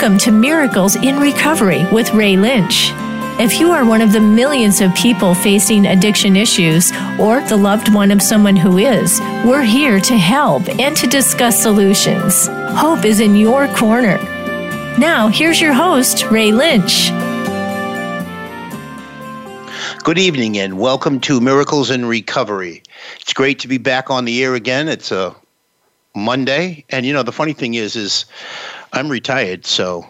Welcome to Miracles in Recovery with Ray Lynch. If you are one of the millions of people facing addiction issues or the loved one of someone who is, we're here to help and to discuss solutions. Hope is in your corner. Now, here's your host, Ray Lynch. Good evening and welcome to Miracles in Recovery. It's great to be back on the air again. It's a Monday, and you know the funny thing is, is I'm retired, so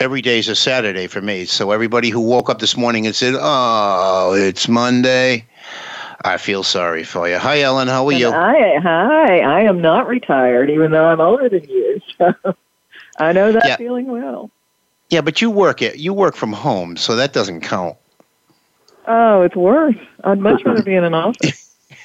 every day is a Saturday for me. So everybody who woke up this morning and said, "Oh, it's Monday," I feel sorry for you. Hi, Ellen. How are you? Hi, hi. I am not retired, even though I'm older than you. So I know that Yeah. feeling well. Yeah, but you work it. You work from home, so that doesn't count. Oh, it's worse. I'd much rather be in an office.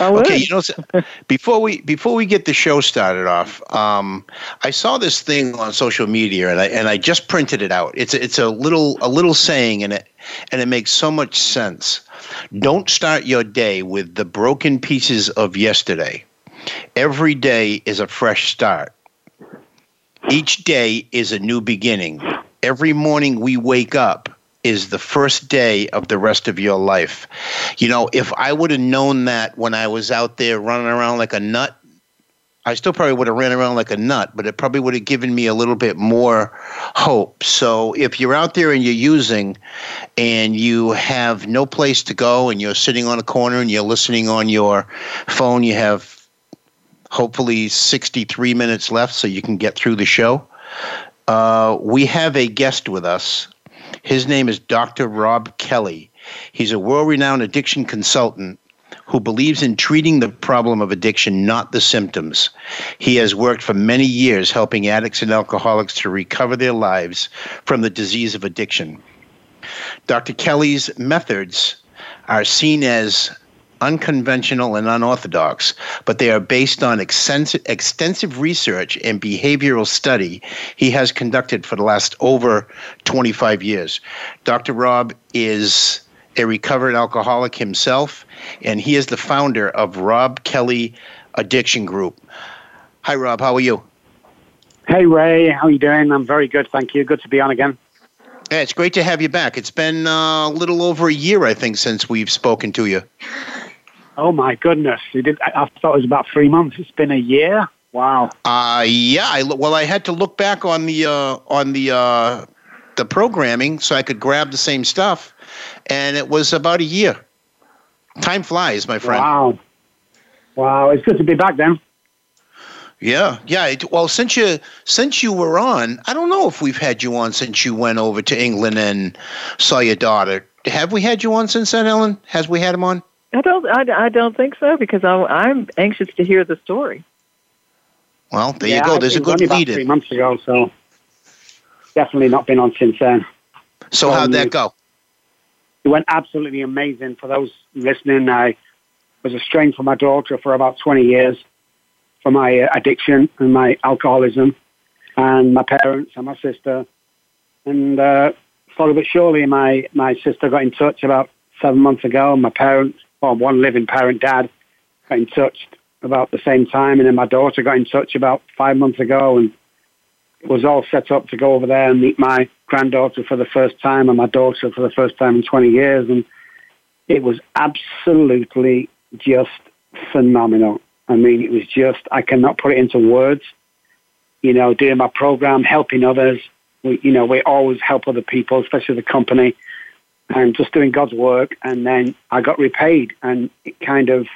Okay, you know, before we before we get the show started off, um, I saw this thing on social media, and I and I just printed it out. It's a, it's a little a little saying, and it and it makes so much sense. Don't start your day with the broken pieces of yesterday. Every day is a fresh start. Each day is a new beginning. Every morning we wake up is the first day of the rest of your life. You know, if I would have known that when I was out there running around like a nut, I still probably would have ran around like a nut, but it probably would have given me a little bit more hope. So if you're out there and you're using and you have no place to go and you're sitting on a corner and you're listening on your phone, you have hopefully 63 minutes left so you can get through the show. Uh, we have a guest with us. His name is Dr. Robb Kelly. He's a world renowned addiction consultant who believes in treating the problem of addiction, not the symptoms. He has worked for many years helping addicts and alcoholics to recover their lives from the disease of addiction. Dr. Kelly's methods are seen as unconventional and unorthodox, but they are based on extensive, extensive research and behavioral study he has conducted for the last over 25 years. Dr. Robb is a recovered alcoholic himself, and he is the founder of Robb Kelly Addiction Group. Hi, Robb. How are you? Hey Ray, how are you doing? I'm very good, thank you. Good to be on again. Yeah, it's great to have you back. It's been uh, a little over a year, I think, since we've spoken to you. Oh my goodness, you did. I, thought it was about three months. It's been a year. Wow. Uh, yeah. I, well, I had to look back on the uh, on the uh, the programming so I could grab the same stuff, and it was about a year. Time flies, my friend. Wow. Wow. It's good to be back then. Yeah, yeah. It, well, since you since you were on, I don't know if we've had you on since you went over to England and saw your daughter. Have we had you on since then, Ellen? Has we had him on? I don't. I, I don't think so because I, I'm anxious to hear the story. Well, there yeah, you go. I There's a think it was good only lead three months ago, so definitely not been on since then. So well, how'd that go? It went absolutely amazing. For those listening, I was estranged from my daughter for about 20 years for my uh, addiction and my alcoholism, and my parents and my sister. And uh, slowly but surely, my, my sister got in touch about seven months ago. And my parents, one living parent, dad, got in touch about the same time, and then my daughter got in touch about five months ago, and it was all set up to go over there and meet my granddaughter for the first time and my daughter for the first time in 20 years. And it was absolutely just phenomenal. I mean, it was just, I cannot put it into words. You know, doing my program, helping others. We, you know, we always help other people, especially the company, and just doing God's work. And then I got repaid, and it kind of,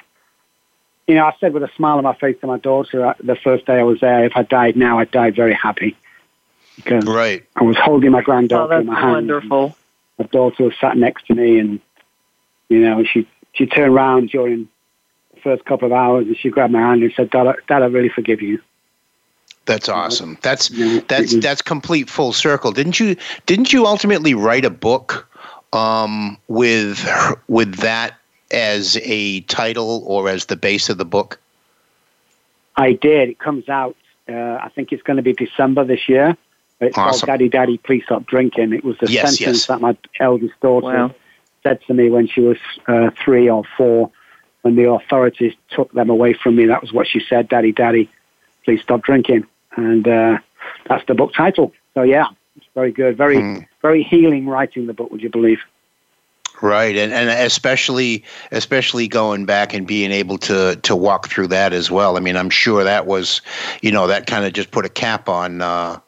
you know, I said with a smile on my face to my daughter uh, the first day I was there, if I died now, I'd die very happy. Because Right. I was holding my Oh, granddaughter that's in my hand. wonderful. My daughter was sat next to me, and you know, she she turned around during the first couple of hours, and she grabbed my hand and said, "Dad, I- Dad, I really forgive you." That's awesome. That's You know, it that's that's complete full circle. Didn't you didn't you ultimately write a book um, with with that as a title or as the base of the book? I did. It comes out. Uh, I think it's going to be December this year. It's Awesome. called "Daddy, Daddy, Please Stop Drinking." It was the Yes, sentence yes. that my eldest daughter Wow. said to me when she was uh, three or four, when the authorities took them away from me. That was what she said, "Daddy, Daddy, please stop drinking." And uh, that's the book title. So yeah, it's very good, very mm. very healing writing the book. Would you believe? Right, and and especially especially going back and being able to to walk through that as well. I mean, I'm sure that was, you know, that kind of just put a cap on uh,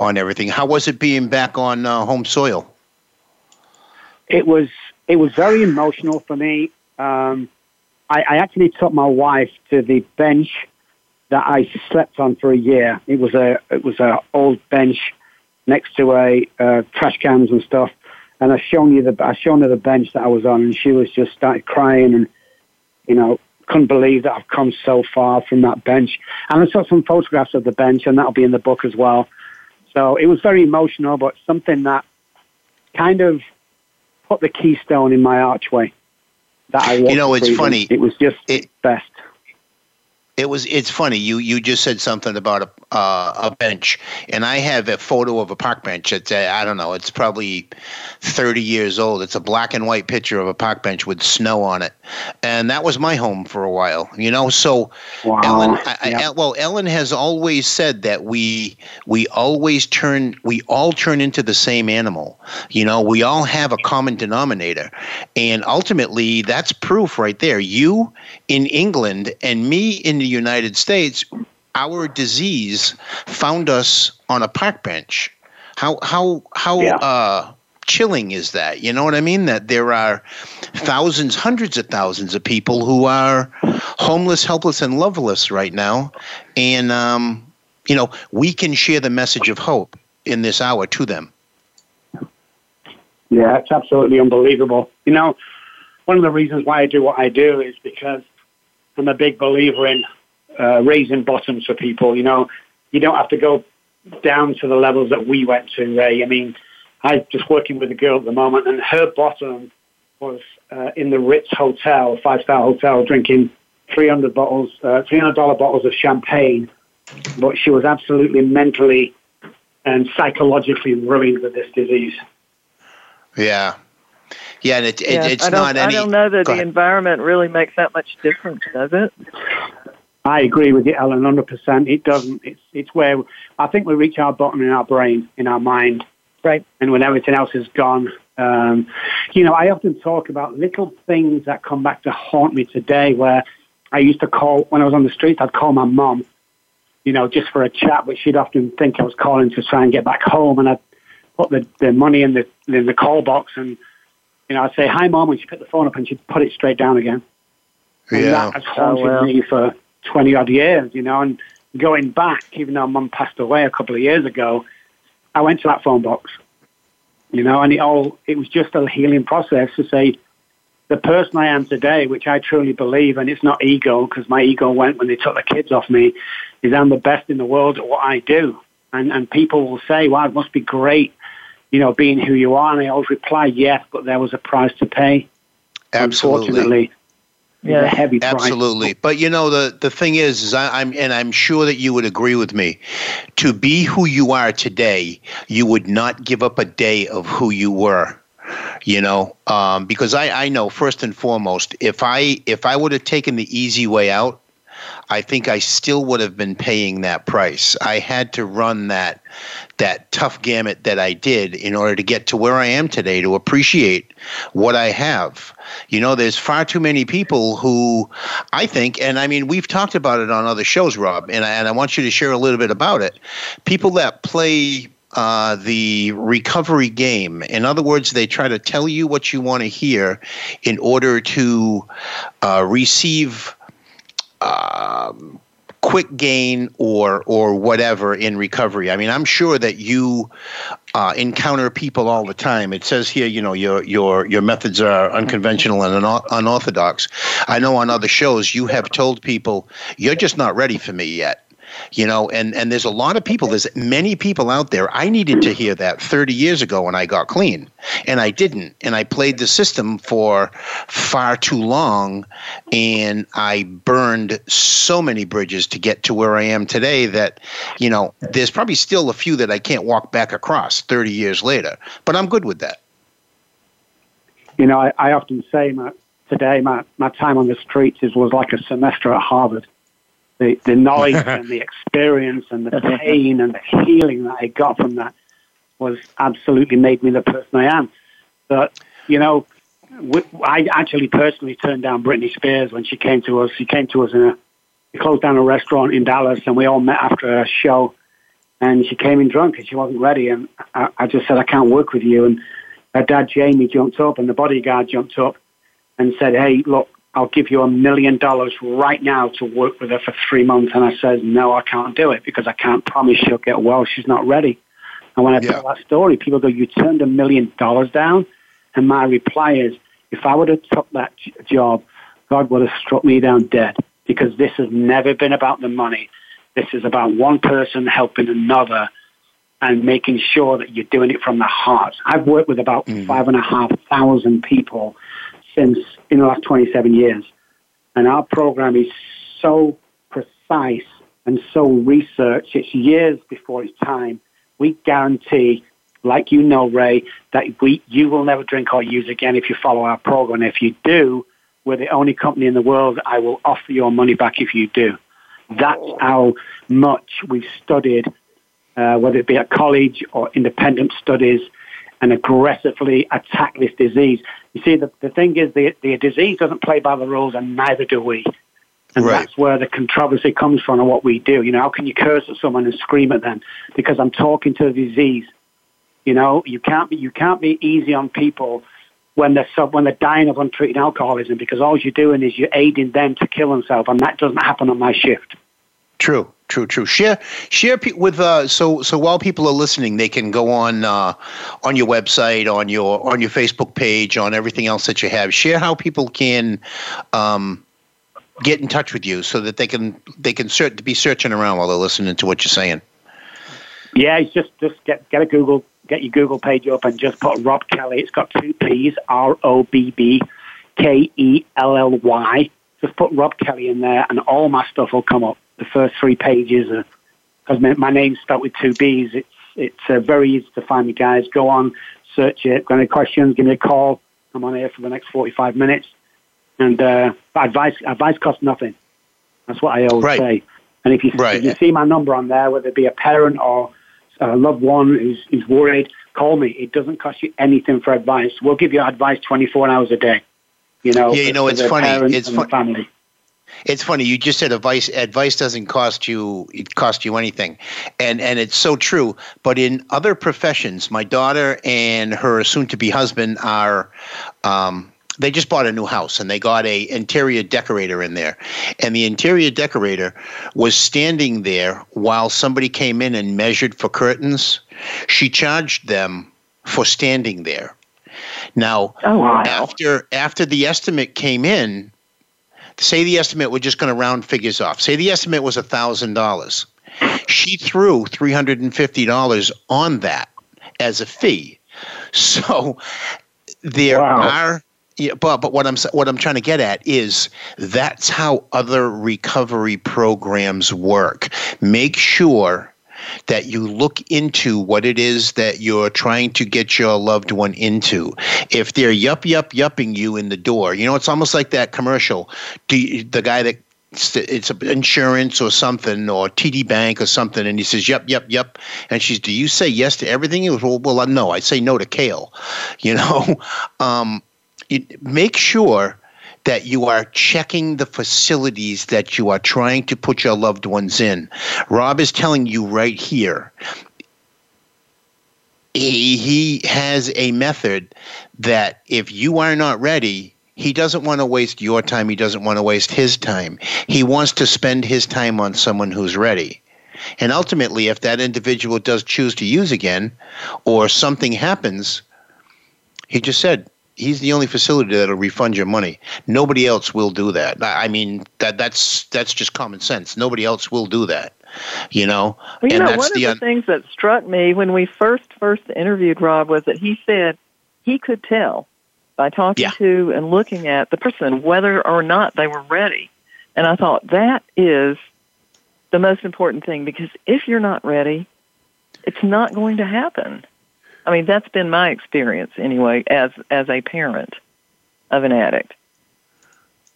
on everything. How was it being back on uh, home soil? It was it was very emotional for me. Um, I, I actually took my wife to the bench that I slept on for a year. It was a it was a old bench next to a uh, trash cans and stuff and I shown you the I shown her the bench that I was on, and she was just started crying, and you know couldn't believe that I've come so far from that bench. And I saw some photographs of the bench, and that'll be in the book as well. So it was very emotional, but something that kind of put the keystone in my archway. That I you know, it's funny. It was just it, best. It was. It's funny. You you just said something about a uh, a bench, and I have a photo of a park bench. It's I don't know. It's probably thirty years old. It's a black and white picture of a park bench with snow on it, and that was my home for a while. You know, so wow. Ellen. I, I, well, Ellen has always said that we we always turn we all turn into the same animal. You know, we all have a common denominator, and ultimately that's proof right there. You in England and me in the United States our disease found us on a park bench. How how how yeah. uh, chilling is that? You know what I mean? That there are thousands, hundreds of thousands of people who are homeless, helpless, and loveless right now, and um, you know we can share the message of hope in this hour to them. Yeah, it's absolutely unbelievable. You know, one of the reasons why I do what I do is because I'm a big believer in uh, raising bottoms for people. You know, you don't have to go down to the levels that we went to, Ray. I mean, I'm just working with a girl at the moment, and her bottom was uh, in the Ritz Hotel, five star hotel, drinking 300 bottles, uh, $300 bottles of champagne. But she was absolutely mentally and psychologically ruined with this disease. Yeah. Yeah, and it, it, yeah, it's not any. I don't know that the environment really makes that much difference, does it? I agree with you, Ellen, 100%. It doesn't. It's, it's where I think we reach our bottom in our brain, in our mind. Right. And when everything else is gone, um, you know, I often talk about little things that come back to haunt me today where I used to call, when I was on the streets, I'd call my mom, you know, just for a chat, but she'd often think I was calling to try and get back home. And I'd put the, the money in the, in the call box and, you know, I'd say, hi, mom, and she'd pick the phone up and she'd put it straight down again. And yeah. that has haunted oh, well. me for 20 odd years, you know, and going back, even though mum passed away a couple of years ago, I went to that phone box, you know, and it all, it was just a healing process to say, the person I am today, which I truly believe, and it's not ego, because my ego went when they took the kids off me, is I'm the best in the world at what I do. And, and people will say, wow, it must be great, you know, being who you are. And I always reply, yes, but there was a price to pay. Absolutely. Unfortunately yeah, heavy price. Absolutely, but you know the the thing is, is I, I'm and I'm sure that you would agree with me. To be who you are today, you would not give up a day of who you were. You know, um, because I I know first and foremost, if I if I would have taken the easy way out, I think I still would have been paying that price. I had to run that that tough gamut that I did in order to get to where I am today to appreciate what I have. You know, there's far too many people who I think, and I mean, we've talked about it on other shows, Robb, and I, and I want you to share a little bit about it. People that play uh, the recovery game. In other words, they try to tell you what you want to hear in order to uh, receive um, quick gain or or whatever in recovery. I mean, I'm sure that you uh, encounter people all the time. It says here, you know, your your your methods are unconventional and unorthodox. I know on other shows you have told people you're just not ready for me yet you know and and there's a lot of people there's many people out there. I needed to hear that 30 years ago when i got clean and i didn't and i played the system for far too long and i burned so many bridges to get to where i am today that you know there's probably still a few that i can't walk back across 30 years later but i'm good with that. You know i, I often say my, today my, my time on the streets is, was like a semester at harvard the, the knowledge and the experience and the pain and the healing that I got from that was absolutely made me the person I am. But, you know, I actually personally turned down Britney Spears when she came to us. She came to us in a, we closed down a restaurant in Dallas and we all met after a show and she came in drunk and she wasn't ready. And I, I just said, I can't work with you. And her dad, Jamie, jumped up and the bodyguard jumped up and said, Hey, look, I'll give you a million dollars right now to work with her for three months. And I said, no, I can't do it because I can't promise she'll get well. She's not ready. And when I yeah. tell that story, people go, you turned a million dollars down? And my reply is, if I would have took that job, God would have struck me down dead because this has never been about the money. This is about one person helping another and making sure that you're doing it from the heart. I've worked with about mm. five and a half thousand people since in the last 27 years. And our program is so precise and so researched. It's years before its time. We guarantee, like you know, Ray, that we, you will never drink or use again if you follow our program. If you do, we're the only company in the world I will offer your money back if you do. That's how much we've studied, uh, whether it be at college or independent studies, and aggressively attack this disease. You see, the, the thing is, the, the disease doesn't play by the rules, and neither do we. And right. that's where the controversy comes from and what we do. You know, how can you curse at someone and scream at them? Because I'm talking to a disease. You know, you can't be, you can't be easy on people when they're sub, when they're dying of untreated alcoholism because all you're doing is you're aiding them to kill themselves, and that doesn't happen on my shift. True, true, true. Share, share with uh, so so while people are listening, they can go on uh, on your website, on your on your Facebook page, on everything else that you have. Share how people can um, get in touch with you, so that they can they can cert- be searching around while they're listening to what you're saying. Yeah, just just get get a Google get your Google page up and just put Robb Kelly. It's got two P's, R O B B K E L L Y. Just put Robb Kelly in there, and all my stuff will come up the first three pages because my, my name's spelled with two B's. It's it's uh, very easy to find me, guys. Go on, search it. Got any questions? Give me a call. I'm on here for the next 45 minutes. And uh, advice advice costs nothing. That's what I always right. say. And if you, right. if you see my number on there, whether it be a parent or a loved one who's, who's worried, call me. It doesn't cost you anything for advice. We'll give you advice 24 hours a day. You know, yeah, you know, it's funny. It's funny. It's funny. You just said advice. Advice doesn't cost you. It cost you anything, and and it's so true. But in other professions, my daughter and her soon-to-be husband are. Um, they just bought a new house and they got a interior decorator in there and the interior decorator was standing there while somebody came in and measured for curtains she charged them for standing there now oh, wow. after after the estimate came in say the estimate, we're just going to round figures off. Say the estimate was $1,000. She threw $350 on that as a fee. So there wow. are yeah, but but what I'm what I'm trying to get at is that's how other recovery programs work. Make sure that you look into what it is that you're trying to get your loved one into. If they're yup, yup, yupping you in the door, you know, it's almost like that commercial. You, the guy that it's insurance or something or TD Bank or something, and he says, "Yep, yep, yep," and she's, "Do you say yes to everything?" He goes, "Well, well, no, I say no to kale." You know, um, make sure that you are checking the facilities that you are trying to put your loved ones in. Rob is telling you right here. He, has a method that if you are not ready, he doesn't want to waste your time. He doesn't want to waste his time. He wants to spend his time on someone who's ready. And ultimately, if that individual does choose to use again or something happens, he just said, he's the only facility that'll refund your money. Nobody else will do that. I mean that that's that's just common sense. Nobody else will do that. You know. Well, you and know, one of the, un- things that struck me when we first first interviewed Robb was that he said he could tell by talking yeah. to and looking at the person whether or not they were ready. And I thought that is the most important thing because if you're not ready, it's not going to happen. I mean, that's been my experience anyway as as a parent of an addict.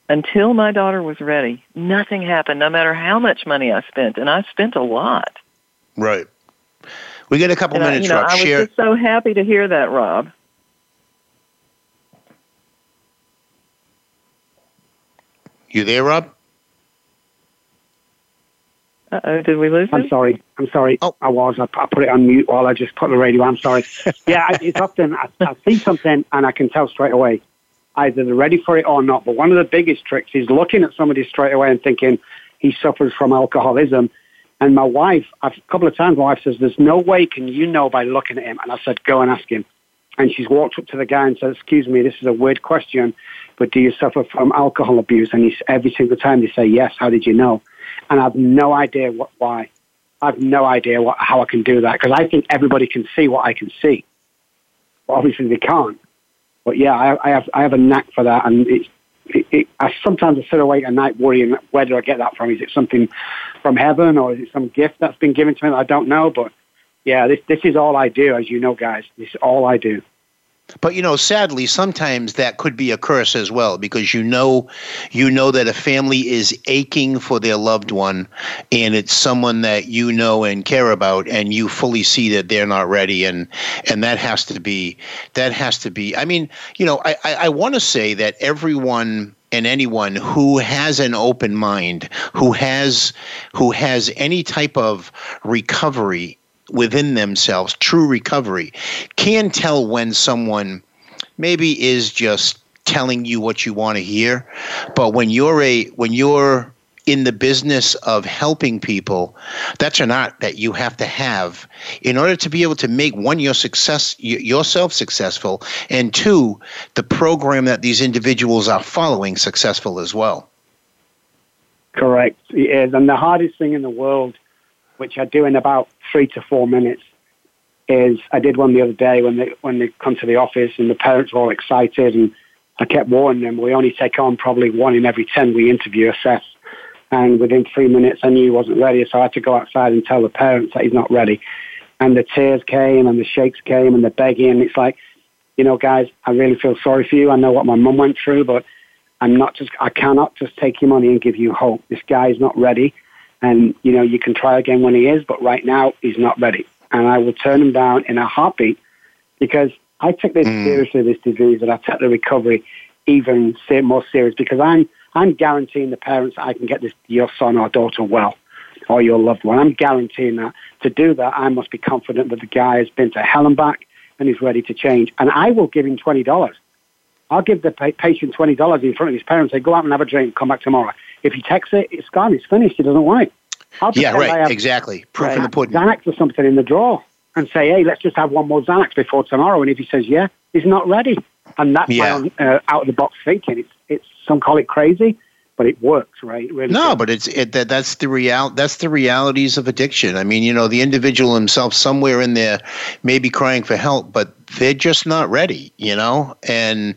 until my daughter was ready, nothing happened, no matter how much money I spent. And I spent a lot. Right. We get a couple and minutes, I, you know, Robb. I was Share. just so happy to hear that, Robb. You there, Robb? Uh oh, did we lose him? I'm sorry. I'm sorry. Oh. I was. I, I put it on mute while I just put the radio. I'm sorry. yeah, I, it's often I, I see something and I can tell straight away either they're ready for it or not. But one of the biggest tricks is looking at somebody straight away and thinking he suffers from alcoholism. And my wife, I've, a couple of times, my wife says, "There's no way can you know by looking at him." And I said, "Go and ask him." And she's walked up to the guy and said, "Excuse me, this is a weird question, but do you suffer from alcohol abuse?" And he's every single time they say yes. How did you know? And I've no idea what, why. I've no idea what, how I can do that because I think everybody can see what I can see. But obviously they can't. But yeah, I, I have I have a knack for that, and it's. It, it, I sometimes I sit awake at night worrying where do I get that from? Is it something from heaven or is it some gift that's been given to me I don't know? But yeah, this this is all I do, as you know, guys. This is all I do. But you know, sadly, sometimes that could be a curse as well because you know, you know that a family is aching for their loved one, and it's someone that you know and care about, and you fully see that they're not ready, and and that has to be, that has to be. I mean, you know, I I, I want to say that everyone and anyone who has an open mind, who has who has any type of recovery within themselves, true recovery, can tell when someone maybe is just telling you what you want to hear. But when you're a when you're in the business of helping people, that's an art that you have to have in order to be able to make one your success yourself successful, and two, the program that these individuals are following successful as well. Correct. Is. And the hardest thing in the world, which I do in about three to four minutes, is I did one the other day when they when they come to the office and the parents were all excited and I kept warning them we only take on probably one in every ten we interview assess and within three minutes I knew he wasn't ready so I had to go outside and tell the parents that he's not ready. And the tears came and the shakes came and the begging. And it's like you know guys I really feel sorry for you. I know what my mum went through but I'm not just I cannot just take your money and give you hope. This guy is not ready and you know you can try again when he is but right now he's not ready and I will turn him down in a heartbeat because I take this mm. seriously, this disease, and I take the recovery even more serious because I'm I'm guaranteeing the parents I can get this your son or daughter well or your loved one. I'm guaranteeing that. To do that, I must be confident that the guy has been to hell and back and is ready to change. And I will give him twenty dollars. I'll give the patient twenty dollars in front of his parents. Say, go out and have a drink. Come back tomorrow. If he takes it, it's gone. It's finished. He doesn't want it yeah, right. Exactly. Proof right. in the pudding. Xanax or something in the drawer and say, hey, let's just have one more Xanax before tomorrow. And if he says, yeah, he's not ready. And that's yeah. my uh, out of the box thinking. It's, it's, some call it crazy, but it works, right? It really no, does. but it's it, that that's the real that's the realities of addiction. I mean, you know, the individual himself somewhere in there may be crying for help, but they're just not ready, you know. And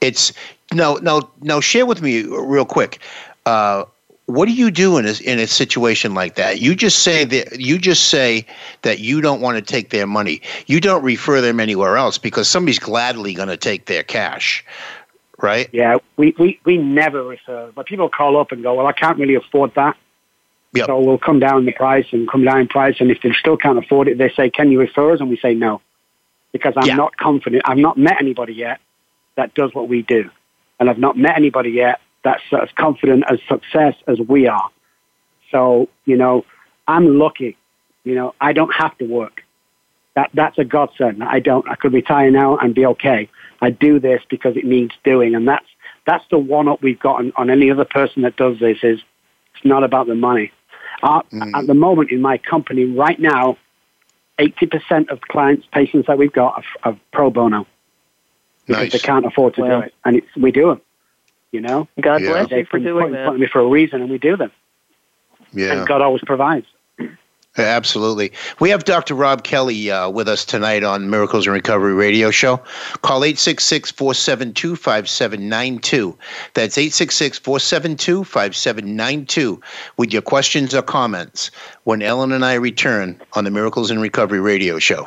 it's no, no, no. Share with me real quick. Uh, what do you do in a, in a situation like that? You just say that you just say that you don't want to take their money. You don't refer them anywhere else because somebody's gladly going to take their cash, right? Yeah, we, we, we never refer. But people call up and go, well, I can't really afford that. Yep. So we'll come down the price and come down in price. And if they still can't afford it, they say, can you refer us? And we say no. Because I'm yeah. not confident. I've not met anybody yet that does what we do. And I've not met anybody yet that's as confident as success as we are. So, you know, I'm lucky. You know, I don't have to work. That that's a godsend. I don't. I could retire now and be okay. I do this because it needs doing, and that's that's the one up we've got on, on any other person that does this. Is it's not about the money. Uh, mm. At the moment in my company right now, eighty percent of clients, patients that we've got are, are pro bono because nice. they can't afford to well, do it, and it's we do them. You know, God yeah. bless you for doing that. me for a reason, and we do them. Yeah, and God always provides. Absolutely. We have Dr. Robb Kelly uh, with us tonight on Miracles and Recovery Radio Show. Call 866 472 5792. That's 866 472 5792 with your questions or comments when Ellen and I return on the Miracles and Recovery Radio Show.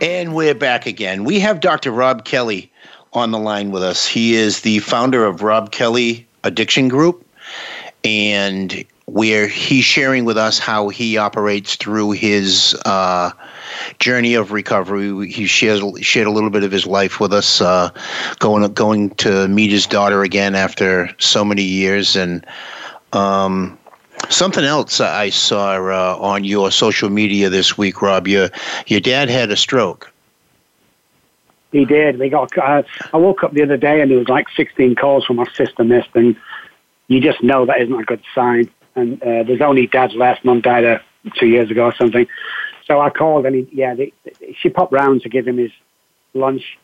And we're back again. We have Dr. Robb Kelly on the line with us. He is the founder of Robb Kelly Addiction Group, and where he's sharing with us how he operates through his uh, journey of recovery. He shares shared a little bit of his life with us, uh, going going to meet his daughter again after so many years, and um, Something else I saw uh, on your social media this week, Robb. Your your dad had a stroke. He did. We got. Uh, I woke up the other day and there was like 16 calls from my sister missed, and you just know that isn't a good sign. And uh, there's only dad's last mum died uh, two years ago or something. So I called and he, yeah, they, she popped round to give him his lunch,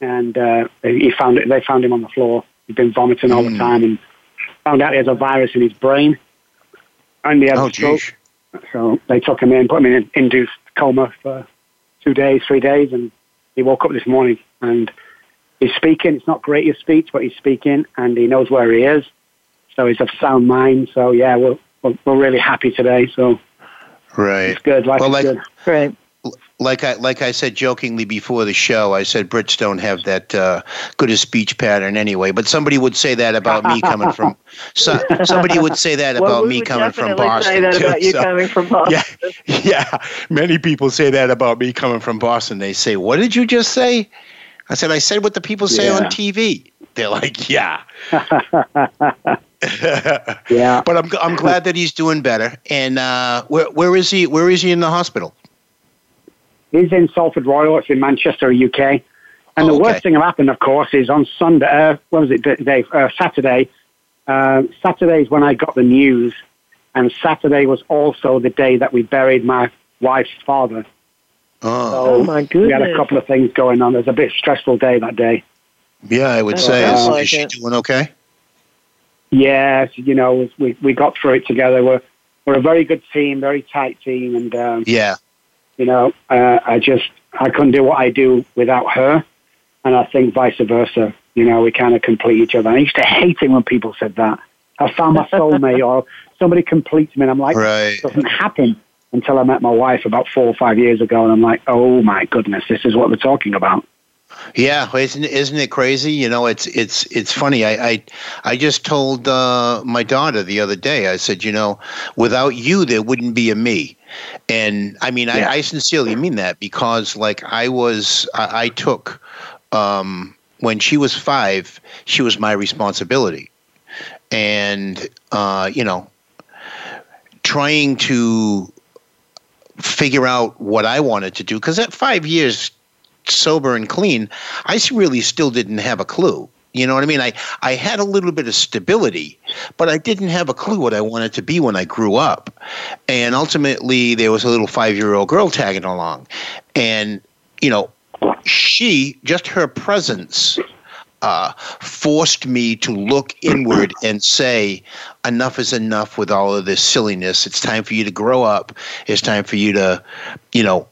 and uh, he found it. They found him on the floor. He'd been vomiting all mm. the time, and found out he has a virus in his brain and he had oh, a stroke. Geez. So they took him in, put him in an induced coma for two days, three days, and he woke up this morning and he's speaking. It's not great his speech, but he's speaking and he knows where he is. So he's of sound mind. So yeah, we're we're, we're really happy today. So right, it's good. Life well, is like, good. Great like I like I said jokingly before the show, I said Brits don't have that uh, good a speech pattern anyway. But somebody would say that about me coming from. So, somebody would say that well, about me coming from Boston. Say that too, about you so, coming from Boston. Yeah, yeah. Many people say that about me coming from Boston. They say, "What did you just say?" I said, "I said what the people say Yeah. on TV." They're like, "Yeah." Yeah. But I'm I'm glad that he's doing better. And uh, where where is he? Where is he in the hospital? He's in Salford Royal. It's in Manchester, UK. And Oh, the okay. worst thing that happened, of course, is on Sunday. Uh, when was it? Dave? Uh, Saturday. Uh, Saturday is when I got the news, and Saturday was also the day that we buried my wife's father. Oh, So Oh, my goodness! we had a couple of things going on. It was a bit stressful day that day. yeah. I would That say. sounds Is, like is she it. doing okay? Yes, you know, we we got through it together. We're we're a very good team, very tight team, and um, Yeah. You know, uh, I just I couldn't do what I do without her, and I think vice versa. You know, we kind of complete each other. I used to hate it when people said that. I found my soulmate, or somebody completes me, and I'm like, Right. it doesn't happen until I met my wife about four or five years ago, and I'm like, oh my goodness, this is what we're talking about. Yeah, isn't isn't it crazy? You know, it's it's it's funny. I I, I just told uh, my daughter the other day. I said, you know, without you, there wouldn't be a me. And I mean, yeah. I, I, sincerely mean that because, like, I was, I, I took um, when she was five, she was my responsibility, and uh, you know, trying to figure out what I wanted to do because at five years sober and clean, I really still didn't have a clue. You know what I mean? I, I had a little bit of stability, but I didn't have a clue what I wanted to be when I grew up. And ultimately, there was a little five year old girl tagging along. And, you know, she, just her presence, uh, forced me to look inward and say, enough is enough with all of this silliness. It's time for you to grow up. It's time for you to, you know,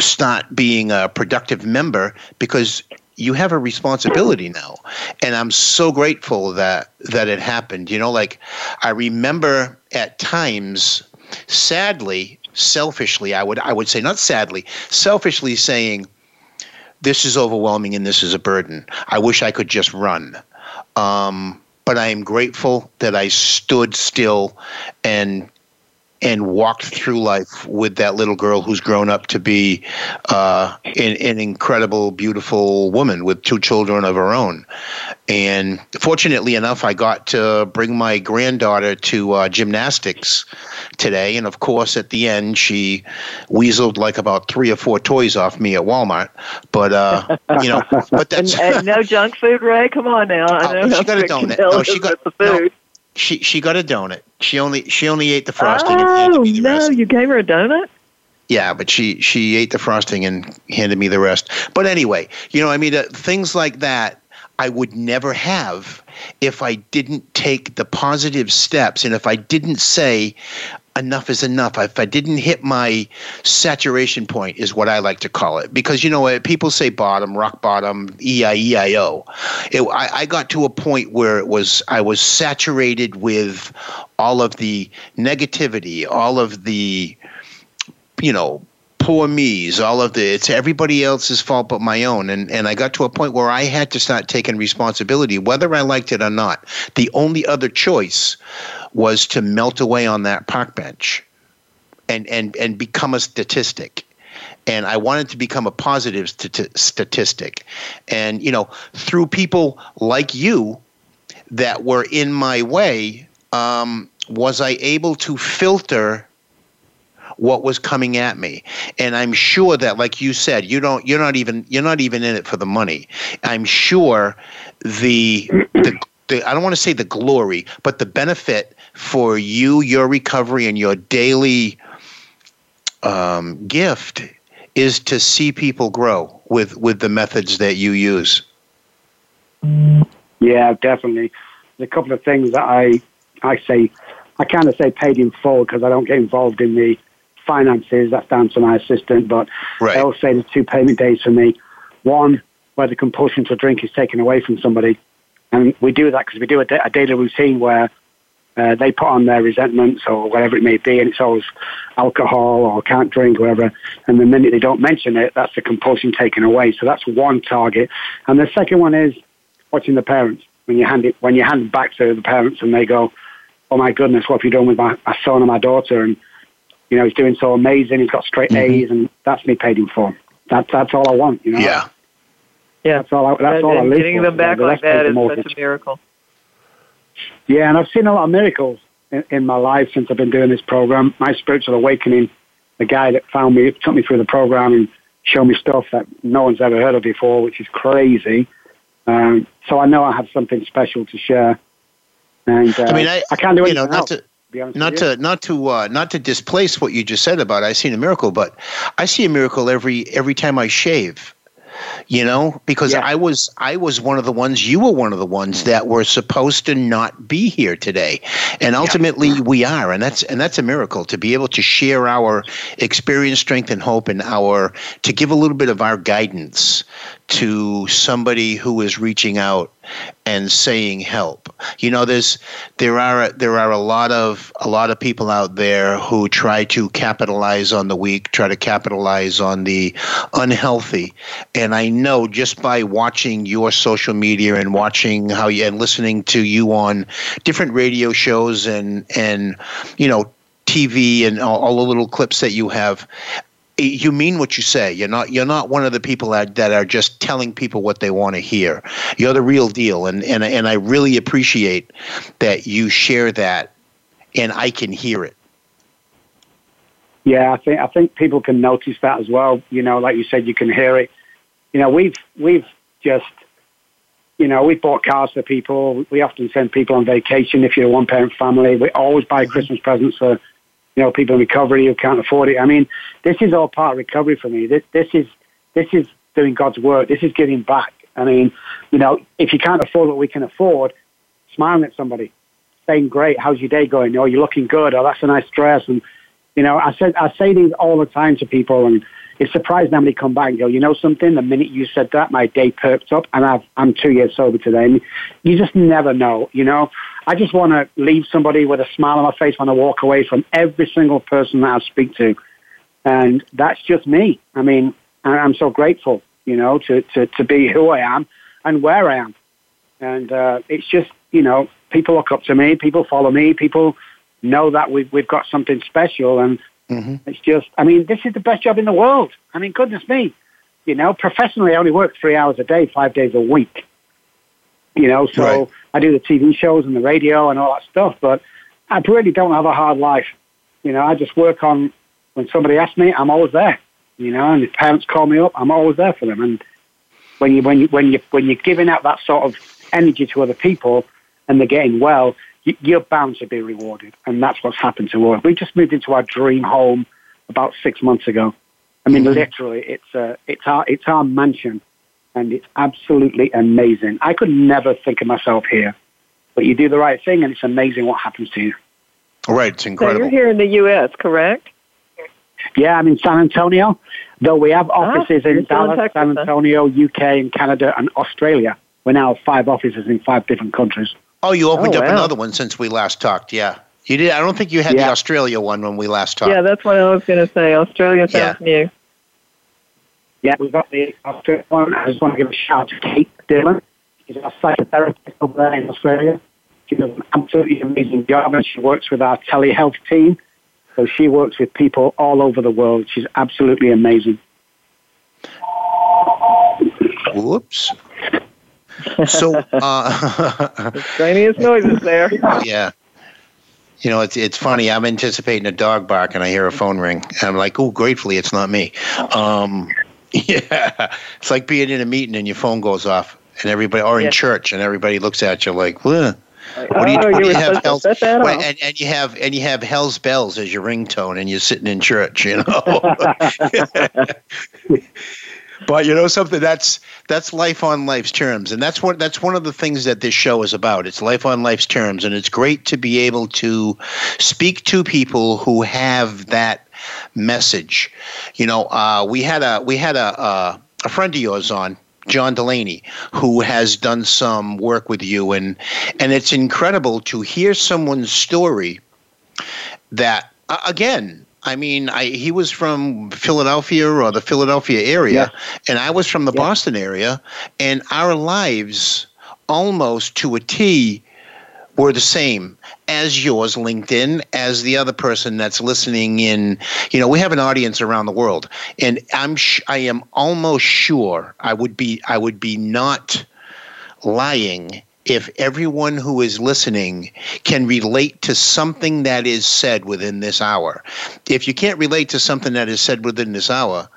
start being a productive member because you have a responsibility now. And i'm so grateful that that it happened. You know like i remember at times sadly selfishly i would i would say not sadly selfishly saying this is overwhelming and this is a burden. I wish i could just run. Um, but i am grateful that i stood still and and walked through life with that little girl who's grown up to be uh, an, an, incredible, beautiful woman with two children of her own. And fortunately enough, I got to bring my granddaughter to uh, gymnastics today. And of course, at the end, she weaseled like about three or four toys off me at Walmart. But, uh, you know, but that's. and, and no junk food, Ray? Come on now. I oh, know she got a donut. No, she got the food. No, she she got a donut. She only she only ate the frosting. Oh and no! Rest. You gave her a donut. Yeah, but she she ate the frosting and handed me the rest. But anyway, you know, I mean, uh, things like that I would never have if I didn't take the positive steps and if I didn't say, enough is enough. If I didn't hit my saturation point, is what I like to call it, because you know what people say bottom, rock bottom, e i e i o. I, I got to a point where it was I was saturated with all of the negativity, all of the, you know, poor me's, all of the it's everybody else's fault but my own. And and I got to a point where I had to start taking responsibility, whether I liked it or not. The only other choice was to melt away on that park bench and and and become a statistic and I wanted to become a positive st- statistic. And you know, through people like you that were in my way, um, was I able to filter what was coming at me? And I'm sure that, like you said, you don't, you're not even, you're not even in it for the money. I'm sure the the the, I don't want to say the glory, but the benefit for you, your recovery, and your daily um, gift is to see people grow with with the methods that you use. Yeah, definitely. There's a couple of things that I I say I kind of say paid in full because I don't get involved in the finances. That's down to my assistant. But right. I will say the two payment days for me. One, where the compulsion to drink is taken away from somebody, and we do that because we do a, a daily routine where uh, they put on their resentments or whatever it may be, and it's always alcohol or can't drink, or whatever. And the minute they don't mention it, that's the compulsion taken away. So that's one target. And the second one is watching the parents when you hand it when you hand it back to the parents and they go, "Oh my goodness, what have you done with my, my son or my daughter?" And you know he's doing so amazing. He's got straight mm-hmm. A's, and that's me paid him for. That's that's all I want. You know. Yeah. Yeah. That's all. I, that's and, all I live Getting for. them back like that is such a miracle. Yeah, and I've seen a lot of miracles in, in my life since I've been doing this program. My spiritual awakening, the guy that found me, took me through the program and showed me stuff that no one's ever heard of before, which is crazy. Um, so I know I have something special to share. And uh, I mean, I, I can't do you know, not to not to not to uh, not to displace what you just said about I've seen a miracle, but I see a miracle every every time I shave you know because yeah. i was i was one of the ones you were one of the ones that were supposed to not be here today and ultimately yeah. we are and that's and that's a miracle to be able to share our experience strength and hope and our to give a little bit of our guidance to somebody who is reaching out and saying help. You know, there's there are there are a lot of a lot of people out there who try to capitalize on the weak, try to capitalize on the unhealthy. And I know just by watching your social media and watching how you and listening to you on different radio shows and and you know TV and all, all the little clips that you have, you mean what you say. You're not you're not one of the people that, that are just telling people what they want to hear. You're the real deal, and and and I really appreciate that you share that, and I can hear it. Yeah, I think I think people can notice that as well. You know, like you said, you can hear it. You know, we've we've just you know, we've bought cars for people. We often send people on vacation if you're a one parent family. We always buy mm-hmm. Christmas presents for you know, people in recovery who can't afford it. I mean, this is all part of recovery for me. This, this is this is doing God's work. This is giving back. I mean, you know, if you can't afford what we can afford, smiling at somebody, saying, "Great, how's your day going?" "Oh, you're looking good." "Oh, that's a nice dress." And you know, I said I say these all the time to people, and it's surprising how many come back and go, "You know something? The minute you said that, my day perked up, and I've, I'm two years sober today." And you just never know, you know. I just want to leave somebody with a smile on my face when I walk away from every single person that I speak to. And that's just me. I mean, I'm so grateful, you know, to, to, to be who I am and where I am. And uh, it's just, you know, people look up to me, people follow me, people know that we've, we've got something special. And mm-hmm. it's just, I mean, this is the best job in the world. I mean, goodness me. You know, professionally, I only work three hours a day, five days a week. You know, so right. I do the TV shows and the radio and all that stuff, but I really don't have a hard life. You know, I just work on when somebody asks me, I'm always there. You know, and if parents call me up, I'm always there for them. And when you when you when you when you're giving out that sort of energy to other people and they're getting well, you're bound to be rewarded. And that's what's happened to us. We just moved into our dream home about six months ago. I mean, mm-hmm. literally, it's uh, it's our it's our mansion and it's absolutely amazing. I could never think of myself here, but you do the right thing, and it's amazing what happens to you. Right, it's incredible. So you're here in the U.S., correct? Yeah, I'm in San Antonio, though we have ah, offices ah, in Dallas, in San Antonio, UK, and Canada, and Australia. We're now five offices in five different countries. Oh, you opened oh, up wow. another one since we last talked. Yeah, you did. I don't think you had yeah. the Australia one when we last talked. Yeah, that's what I was going to say. Australia sounds yeah. new. Yeah, we've got the Australian one. I just want to give a shout out to Kate Dillon. She's our psychotherapist over there in Australia. She does an absolutely amazing job and she works with our telehealth team. So she works with people all over the world. She's absolutely amazing. Whoops. So, uh, extraneous noises there. Yeah. You know, it's it's funny. I'm anticipating a dog bark, and I hear a phone ring. And I'm like, "Oh, gratefully, it's not me." Um, Yeah, it's like being in a meeting and your phone goes off, and everybody, or in church, and everybody looks at you like, "What? What do you, oh, do? you have hell's, and, and you have and you have hell's bells as your ringtone, and you're sitting in church, you know. but you know something? That's that's life on life's terms, and that's what that's one of the things that this show is about. It's life on life's terms, and it's great to be able to speak to people who have that message. You know, uh, we had a we had a, a a friend of yours on John Delaney, who has done some work with you, and and it's incredible to hear someone's story. That uh, again, I mean, I, he was from Philadelphia or the Philadelphia area, yeah. and I was from the yeah. Boston area, and our lives almost to a T were the same as yours, LinkedIn, as the other person that's listening in. You know, we have an audience around the world, and I'm sh- I am almost sure I would be I would be not lying if everyone who is listening can relate to something that is said within this hour. If you can't relate to something that is said within this hour,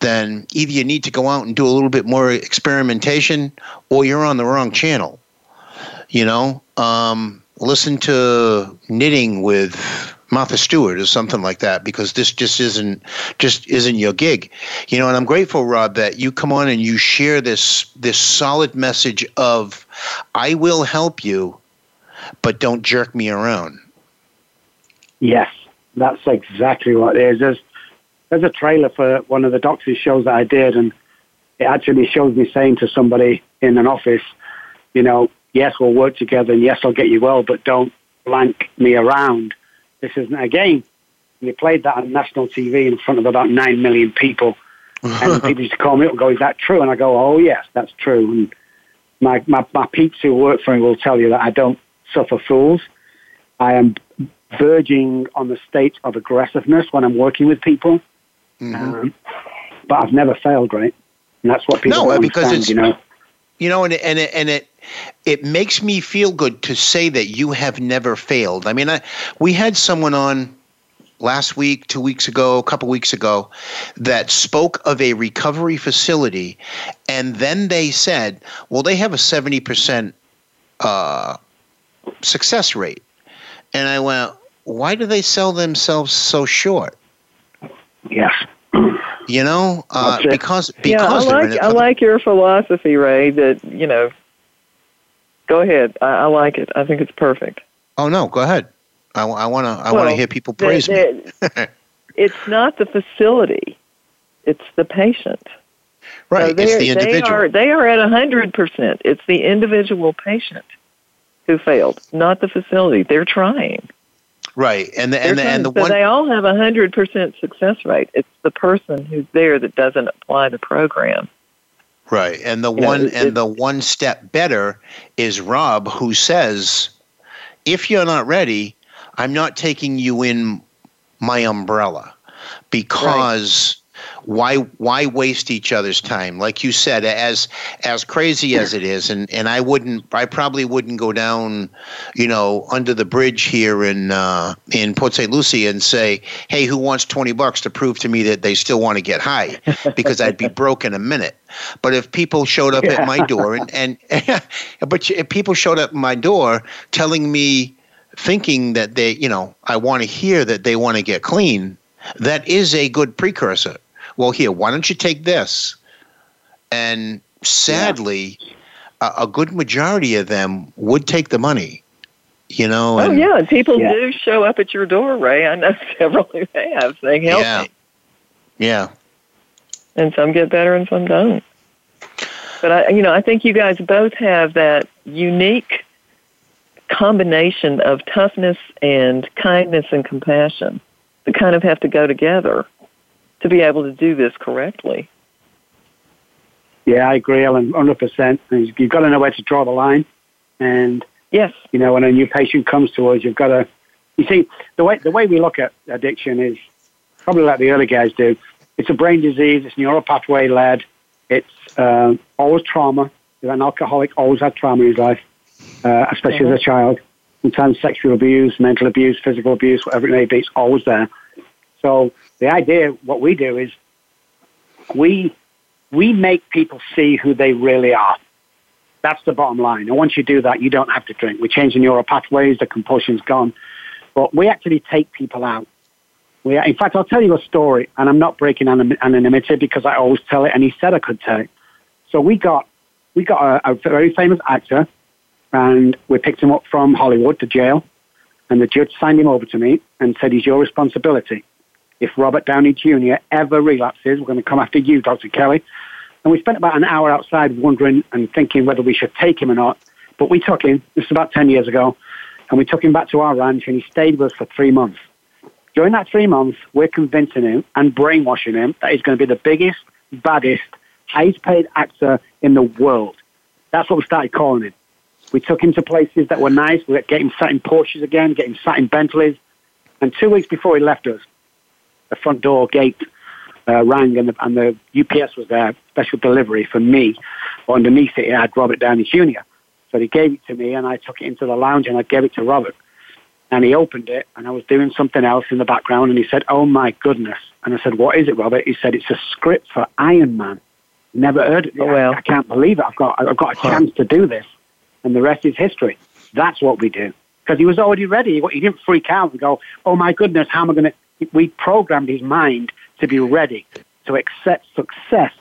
then either you need to go out and do a little bit more experimentation or you're on the wrong channel. You know, um, listen to knitting with Martha Stewart or something like that because this just isn't just isn't your gig. You know, and I'm grateful, Robb, that you come on and you share this this solid message of I will help you, but don't jerk me around. Yes, that's exactly what it is. There's there's a trailer for one of the doctor's shows that I did and it actually shows me saying to somebody in an office, you know, yes, we'll work together and yes, I'll get you well, but don't blank me around. This isn't a game. And they played that on national TV in front of about nine million people. and people used to call me up and go, is that true? And I go, oh, yes, that's true. And my, my, my peeps who work for me will tell you that I don't suffer fools. I am verging on the state of aggressiveness when I'm working with people. Mm-hmm. Um, but I've never failed, right? And that's what people no, because it's, you know. You know, and and it, and it it makes me feel good to say that you have never failed. I mean, I, we had someone on last week, two weeks ago, a couple weeks ago, that spoke of a recovery facility, and then they said, "Well, they have a seventy percent uh, success rate," and I went, "Why do they sell themselves so short?" Yes. You know, uh, because because yeah, I like I like your philosophy, Ray. That you know, go ahead. I, I like it. I think it's perfect. Oh no, go ahead. I, I want to. I want to hear people praise the, the, me. it's not the facility; it's the patient. Right. So it's the individual. They are, they are at hundred percent. It's the individual patient who failed, not the facility. They're trying. Right, and the and the, and the so one they all have a hundred percent success rate. It's the person who's there that doesn't apply the program. Right, and the you one know, and the one step better is Robb, who says, if you're not ready, I'm not taking you in my umbrella. Because why why waste each other's time? Like you said as as crazy as it is and and I wouldn't I probably wouldn't go down you know under the bridge here in uh, in Port St. Lucie and say hey who wants 20 bucks to prove to me that they still want to get high? Because I'd be broke in a minute. But if people showed up at my door and and but if people showed up at my door telling me thinking that they you know I want to hear that they want to get clean that is a good precursor well, here, why don't you take this? And sadly, yeah. a, a, good majority of them would take the money. You know. Oh yeah, and people yeah. do show up at your door, Ray. I know several who have. They help yeah. me. Yeah. And some get better, and some don't. But I, you know, I think you guys both have that unique combination of toughness and kindness and compassion that kind of have to go together to be able to do this correctly. Yeah, I agree, Ellen, 100%. You've got to know where to draw the line. And, yes, you know, when a new patient comes to us, you've got to, you see, the way, the way we look at addiction is probably like the early guys do. It's a brain disease, it's neuropathway led, it's uh, always trauma. An alcoholic always had trauma in his life, uh, especially mm-hmm. as a mm-hmm. child. Sometimes sexual abuse, mental abuse, physical abuse, whatever it may be, it's always there. So the idea, what we do is we, we make people see who they really are. That's the bottom line. And once you do that, you don't have to drink. We change the neural pathways, the compulsion's gone. But we actually take people out. We, in fact, I'll tell you a story, and I'm not breaking anonymity because I always tell it, and he said I could tell it. So we got, we got a, a very famous actor, and we picked him up from Hollywood to jail, and the judge signed him over to me and said, he's your responsibility if Robert Downey Jr. ever relapses, we're going to come after you, Dr. Kelly. And we spent about an hour outside wondering and thinking whether we should take him or not. But we took him, this was about 10 years ago, and we took him back to our ranch and he stayed with us for three months. During that three months, we're convincing him and brainwashing him that he's going to be the biggest, baddest, highest paid actor in the world. That's what we started calling him. We took him to places that were nice. We get him sat in Porsches again, get him sat in Bentleys. And two weeks before he left us, the front door gate uh, rang and the, and the UPS was there, special delivery for me. Underneath it, it had Robert Downey Jr. So he gave it to me, and I took it into the lounge and I gave it to Robert. And he opened it, and I was doing something else in the background, and he said, "Oh my goodness!" And I said, "What is it, Robert?" He said, "It's a script for Iron Man." Never heard it. Oh, well. I, I can't believe it. I've got I've got a chance to do this, and the rest is history. That's what we do because he was already ready. He didn't freak out and go, "Oh my goodness, how am I going to?" We programmed his mind to be ready to accept success.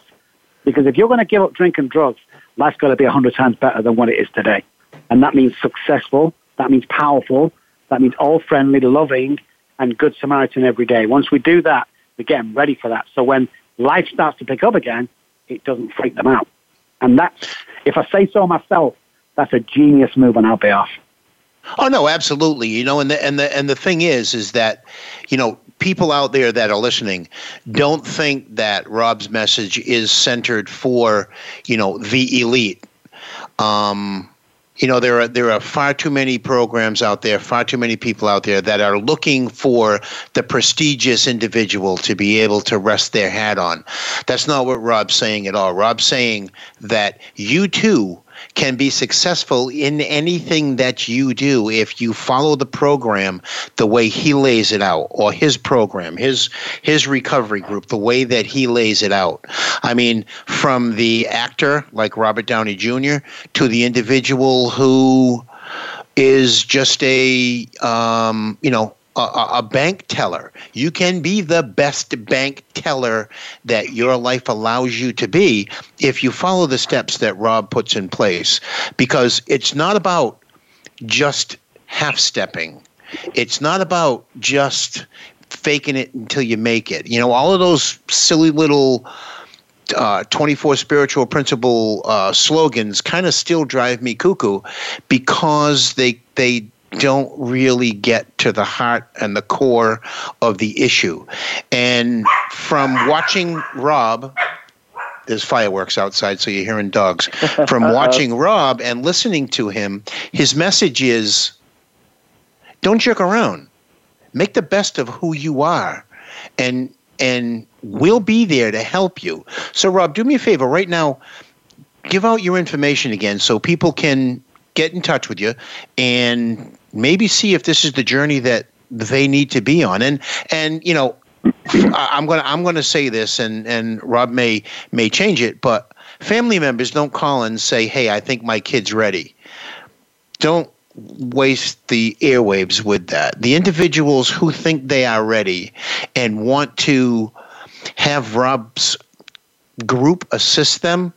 Because if you're going to give up drink and drugs, life's got to be a hundred times better than what it is today. And that means successful. That means powerful. That means all friendly, loving, and good Samaritan every day. Once we do that, we get them ready for that. So when life starts to pick up again, it doesn't freak them out. And that's, if I say so myself, that's a genius move on our behalf. Oh no, absolutely. You know, and the and the and the thing is, is that, you know, people out there that are listening don't think that Robb's message is centered for, you know, the elite. Um, you know there are there are far too many programs out there far too many people out there that are looking for the prestigious individual to be able to rest their hat on that's not what robb's saying at all robb's saying that you too can be successful in anything that you do if you follow the program the way he lays it out or his program his his recovery group the way that he lays it out. I mean from the actor like robert downey jr to the individual who is just a um, you know a, a, bank teller. You can be the best bank teller that your life allows you to be if you follow the steps that Robb puts in place. Because it's not about just half stepping, it's not about just faking it until you make it. You know, all of those silly little. Uh, 24 spiritual principle uh, slogans kind of still drive me cuckoo because they they don't really get to the heart and the core of the issue. And from watching Robb, there's fireworks outside, so you're hearing dogs. From watching Robb and listening to him, his message is don't jerk around. Make the best of who you are. And and we'll be there to help you. So Robb, do me a favor right now, give out your information again so people can get in touch with you and maybe see if this is the journey that they need to be on. And and you know, I'm gonna I'm gonna say this, and and Robb may may change it, but family members don't call and say, "Hey, I think my kid's ready." Don't waste the airwaves with that. The individuals who think they are ready and want to have Robb's group assist them,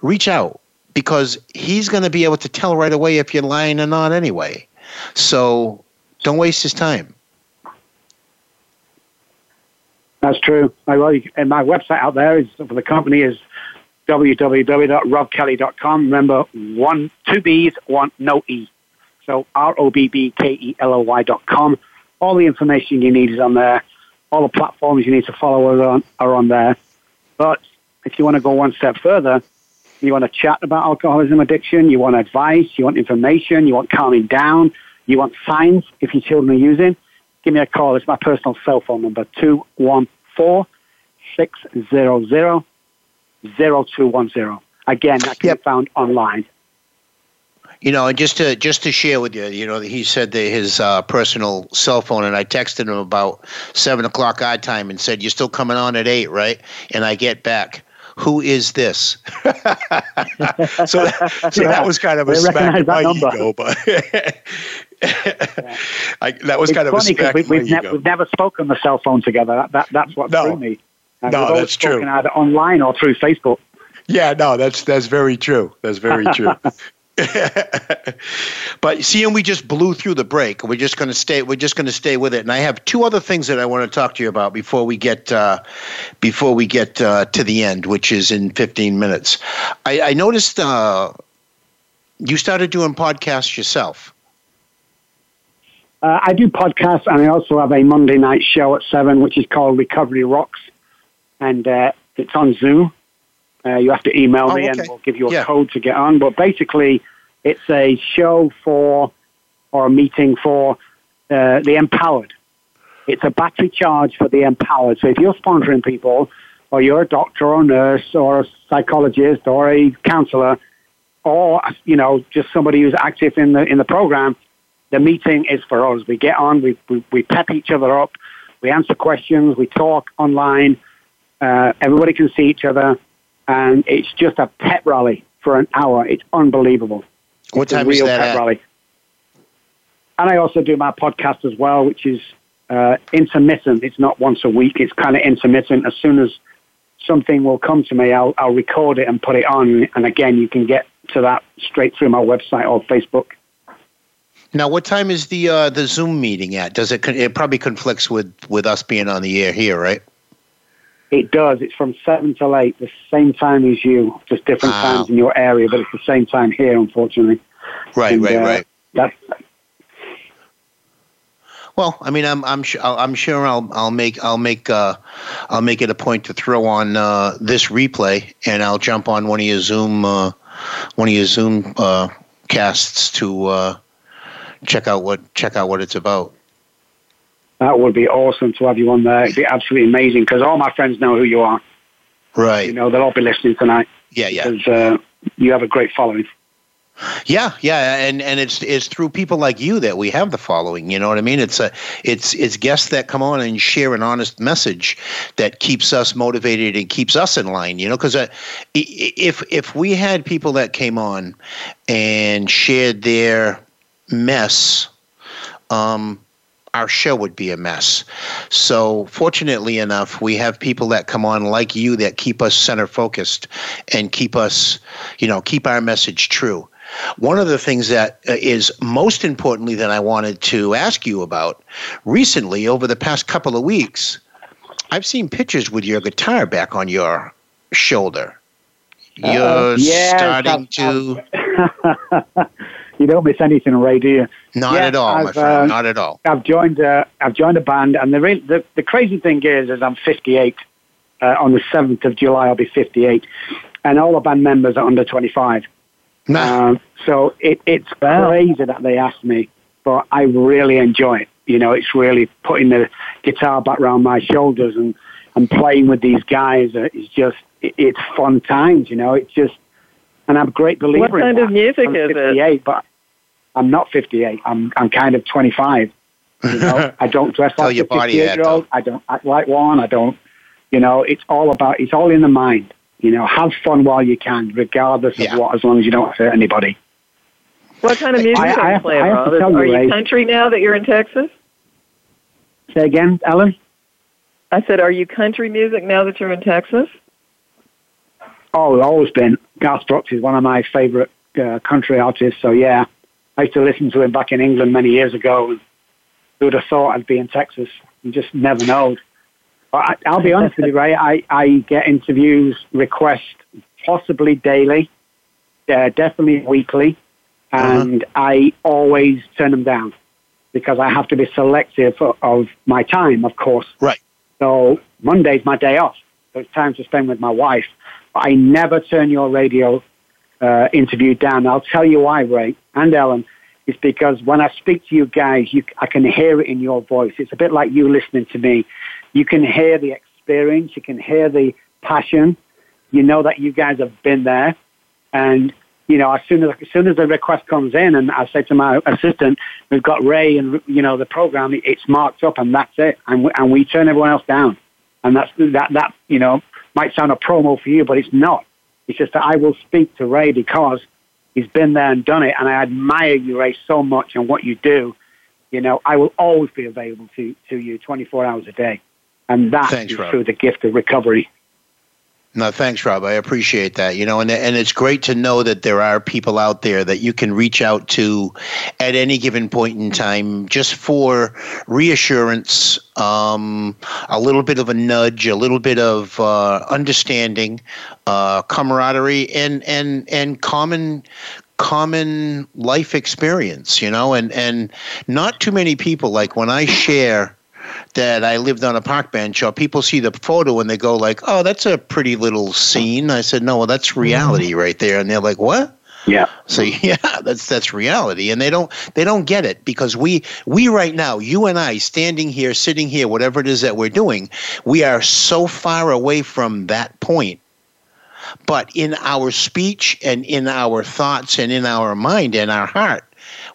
reach out because he's going to be able to tell right away if you're lying or not anyway. So don't waste his time. That's true. I and my website out there is for the company is www.robbkelly.com. Remember, one two B's, one no E. So R O B B K E L O Y dot com. All the information you need is on there. All the platforms you need to follow are on, are on there. But if you want to go one step further, you want to chat about alcoholism addiction, you want advice, you want information, you want calming down, you want signs if your children are using, give me a call. It's my personal cell phone number, 214 600 0210. Again, that can yep. be found online. You know, and just to just to share with you, you know, he said that his uh, personal cell phone, and I texted him about seven o'clock our time and said, "You're still coming on at eight, right?" And I get back, who is this? so that, so that was kind of a smack in my number. ego, but I, that was it's kind of a smack we, we've, ne- we've never spoken the cell phone together. That, that that's what no. threw me. And no, that's true. Either online or through Facebook. Yeah, no, that's that's very true. That's very true. but seeing we just blew through the break. We're just going to stay. We're just going to stay with it. And I have two other things that I want to talk to you about before we get uh, before we get uh, to the end, which is in 15 minutes. I, I noticed uh, you started doing podcasts yourself. Uh, I do podcasts, and I also have a Monday night show at seven, which is called Recovery Rocks, and uh, it's on Zoom. Uh, you have to email me, oh, okay. and we'll give you a yeah. code to get on. But basically, it's a show for or a meeting for uh, the empowered. It's a battery charge for the empowered. So if you're sponsoring people, or you're a doctor or a nurse or a psychologist or a counselor, or you know just somebody who's active in the in the program, the meeting is for us. We get on, we we, we pep each other up, we answer questions, we talk online. Uh, everybody can see each other and it's just a pep rally for an hour. It's unbelievable. What it's time a real is that? Pep at? rally. And I also do my podcast as well, which is uh, intermittent. It's not once a week. It's kind of intermittent. As soon as something will come to me, I'll, I'll record it and put it on. And again, you can get to that straight through my website or Facebook. Now, what time is the uh, the Zoom meeting at? Does it it probably conflicts with with us being on the air here, right? It does. It's from seven till eight, the same time as you, just different Wow. times in your area, but it's the same time here, unfortunately. Right, And, right, uh, right. That's Well, I mean, I'm I'm sure I'm sure I'll I'll make I'll make uh, I'll make it a point to throw on uh, this replay, and I'll jump on one of your Zoom uh, one of your Zoom uh, casts to uh, check out what check out what it's about. that would be awesome to have you on there. It'd be absolutely amazing because all my friends know who you are. Right. You know, they'll all be listening tonight Yeah, yeah. because uh, you have a great following. Yeah, yeah, and and it's it's through people like you that we have the following. You know what I mean? It's a it's it's guests that come on and share an honest message that keeps us motivated and keeps us in line. You know, because uh, if if we had people that came on and shared their mess, um, our show would be a mess. So, fortunately enough, we have people that come on like you that keep us center focused and keep us, you know, keep our message true. One of the things that uh, most importantly that I wanted to ask you about recently, over the past couple of weeks, I've seen pictures with your guitar back on your shoulder. You're Uh, starting I've- to. you don't miss anything, Ray, do you? Not Yeah, at all, my I've, friend. uh, not at all. I've joined. Uh, I've joined a band, and the, re- the the crazy thing is, is I'm 58. Uh, on the 7th of July, I'll be 58, and all the band members are under 25. Nah. Um, so it, it's crazy that they asked me, but I really enjoy it. You know, it's really putting the guitar back around my shoulders and, and playing with these guys. Uh, it's just, it, it's fun times, you know, it's just, and I'm a great believer What in kind that. of music I'm is it? 58, but I'm not 58. I'm, I'm kind of 25. You know, I don't dress like a 58 year old. I don't act like one. I don't, you know, it's all about, it's all in the mind. You know, have fun while you can, regardless Yeah. of what, as long as you don't hurt anybody. What kind of music I- I are you have playing, I have to Robb? Are you Ray. country now that you're in Texas? Say again, Ellen? I said, are you country music now that you're in Texas? Oh, always been. Garth Brooks is one of my favorite uh, country artists. So yeah, I used to listen to him back in England many years ago. And who would have thought I'd be in Texas? You just never know. But I, I'll be honest with you, Ray. I, I get interviews, requests, possibly daily, uh, definitely weekly, and I always turn them down because I have to be selective of, of my time, of course. Right. So Monday's my day off. So it's time to spend with my wife. I never turn your radio uh, interview down. I'll tell you why, Ray and Ellen. It's because when I speak to you guys, you, I can hear it in your voice. It's a bit like you listening to me. You can hear the experience. You can hear the passion. You know that you guys have been there. And, you know, as soon as, as soon as the request comes in and I say to my assistant, we've got Ray and, you know, the program, it's marked up and that's it. And we, and we turn everyone else down. And that's, that, that, you know, might sound a promo for you, but it's not. It's just that I will speak to Ray because he's been there and done it. And I admire you, Ray, so much and what you do. You know, I will always be available to, to you 24 hours a day. And that Thanks, is Robb. through the gift of recovery. No, thanks, Robb. I appreciate that. You know, and and it's great to know that there are people out there that you can reach out to at any given point in time, just for reassurance, um, a little bit of a nudge, a little bit of uh, understanding, uh, camaraderie, and and and common common life experience. You know, and and not too many people like when I share that I lived on a park bench, or people see the photo and they go like, "Oh, that's a pretty little scene." I said, "No, well, that's mm-hmm. reality right there," and they're like, "What?" Yeah. So yeah, that's that's reality, and they don't they don't get it because we we right now, you and I, standing here, sitting here, whatever it is that we're doing, we are so far away from that point. But in our speech and in our thoughts and in our mind and our heart,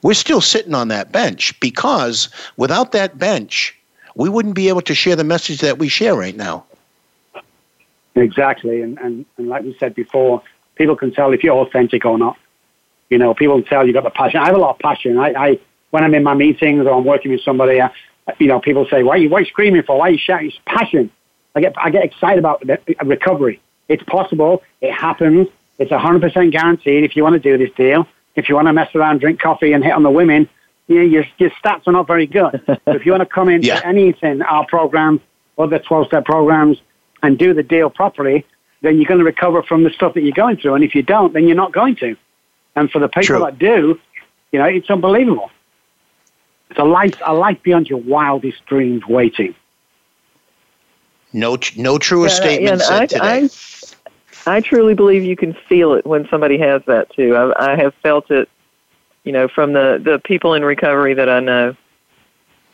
we're still sitting on that bench because without that bench, we wouldn't be able to share the message that we share right now. Exactly, and, and, and like we said before, people can tell if you're authentic or not. You know, people can tell you've got the passion. I have a lot of passion. I, I when I'm in my meetings or I'm working with somebody, I, you know, people say, "Why are you, why are you screaming for? Why are you shouting?" It's passion. I get I get excited about recovery. It's possible. It happens. It's 100% guaranteed. If you want to do this deal, if you want to mess around, drink coffee, and hit on the women, you know, your your stats are not very good. so if you want to come into Yeah. anything, our program, other 12 step programs, and do the deal properly, then you're going to recover from the stuff that you're going through. And if you don't, then you're not going to. And for the people True. that do, you know, it's unbelievable. It's a life, a life beyond your wildest dreams waiting. No, no truer Yeah, statement and said I, today. I, I truly believe you can feel it when somebody has that too. I, I have felt it, you know, from the the people in recovery that I know.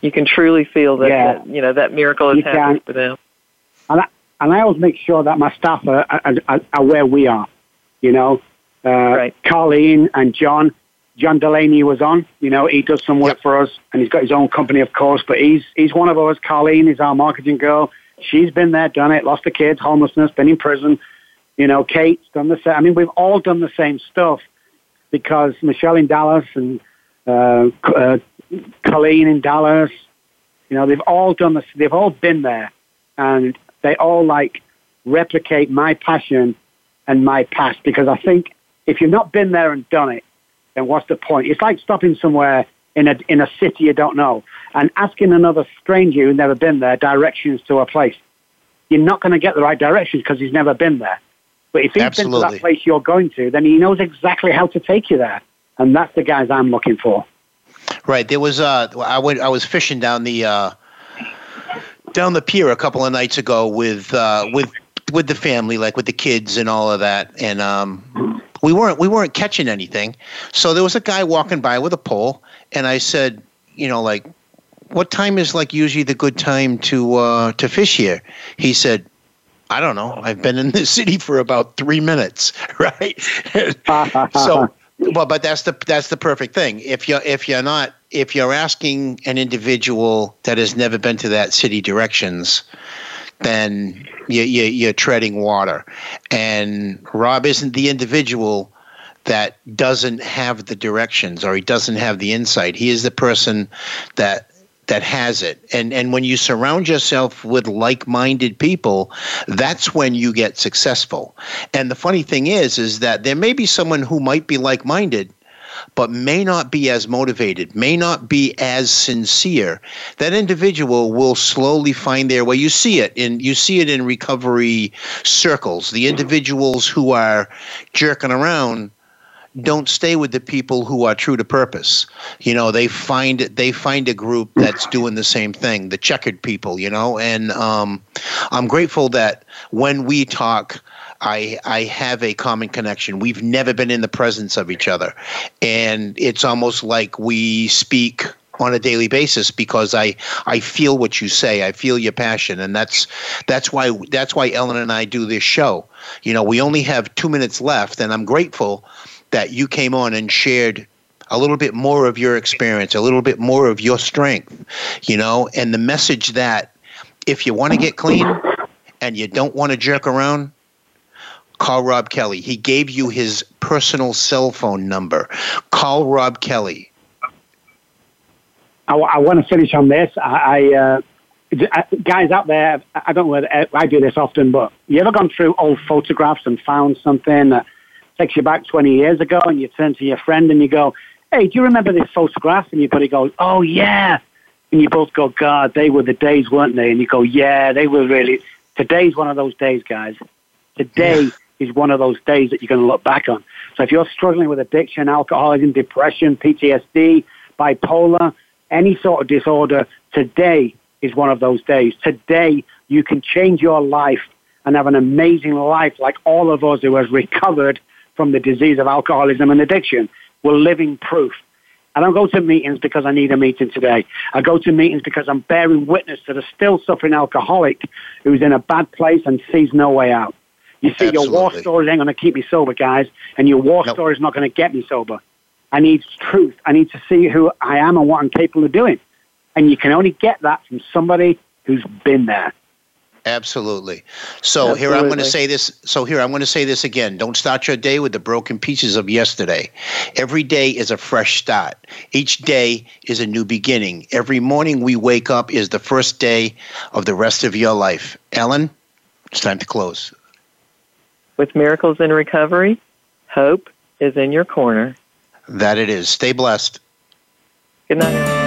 You can truly feel that, Yeah. that you know that miracle happened can. for them. And I, and I always make sure that my staff are, are, are, are where we are. You know, uh, Right. Carleen and John. John Delaney was on. You know, he does some work Yep. for us, and he's got his own company, of course. But he's he's one of us. Carleen is our marketing girl. She's been there, done it, lost the kids, homelessness, been in prison. You know, Kate's done the same. I mean, we've all done the same stuff because Michelle in Dallas and uh, uh, Colleen in Dallas, you know, they've all done this. They've all been there, and they all like replicate my passion and my past. Because I think if you've not been there and done it, then what's the point? It's like stopping somewhere in a in a city you don't know and asking another stranger who's never been there directions to a place. You're not going to get the right directions because he's never been there. But if he's been to that place you're going to, then he knows exactly how to take you there. And that's the guys I'm looking for. Right. There was uh I went I was fishing down the uh down the pier a couple of nights ago with uh with with the family, like with the kids and all of that. And um we weren't we weren't catching anything. So there was a guy walking by with a pole and I said, you know, like what time is like usually the good time to uh to fish here? He said, I don't know. I've been in this city for about three minutes, right? so well but that's the that's the perfect thing if you're if you're not if you're asking an individual that has never been to that city directions then you, you, you're treading water and robb isn't the individual that doesn't have the directions or he doesn't have the insight he is the person that that has it and and when you surround yourself with like-minded people that's when you get successful and the funny thing is is that there may be someone who might be like-minded but may not be as motivated, may not be as sincere, that individual will slowly find their way. You see it in you see it in recovery circles. The individuals who are jerking around don't stay with the people who are true to purpose. You know, they find they find a group that's doing the same thing, the checkered people, you know, and um, I'm grateful that when we talk I I have a common connection. We've never been in the presence of each other, and it's almost like we speak on a daily basis because I I feel what you say. I feel your passion, and that's that's why that's why Ellen and I do this show. You know, we only have two minutes left, and I'm grateful that you came on and shared a little bit more of your experience, a little bit more of your strength. You know, and the message that if you want to get clean and you don't want to jerk around call Robb Kelly. He gave you his personal cell phone number. Call Robb Kelly. I, want to finish on this. I, I uh, guys out there, I don't know whether I do this often, but you ever gone through old photographs and found something that takes you back 20 years ago and you turn to your friend and you go, hey, do you remember this photograph? And your buddy goes, oh, yeah. And you both go, God, they were the days, weren't they? And you go, yeah, they were really. Today's one of those days, guys. Today yeah. is one of those days that you're going to look back on. So if you're struggling with addiction, alcoholism, depression, PTSD, bipolar, any sort of disorder, today is one of those days. Today, you can change your life and have an amazing life like all of us who have recovered from the disease of alcoholism and addiction. We're living proof. I don't go to meetings because I need a meeting today. I go to meetings because I'm bearing witness to the still suffering alcoholic who's in a bad place and sees no way out. You see, Absolutely. your war stories ain't going to keep me sober, guys, and your war Nope. story is not going to get me sober. I need truth. I need to see who I am and what I'm capable of doing. And you can only get that from somebody who's been there. Absolutely. So here I'm going to say this. So here I'm going to say this again. Don't start your day with the broken pieces of yesterday. Every day is a fresh start. Each day is a new beginning. Every morning we wake up is the first day of the rest of your life. Ellen, it's time to close. With Miracles in Recovery, hope is in your corner. That it is. Stay blessed. Good night.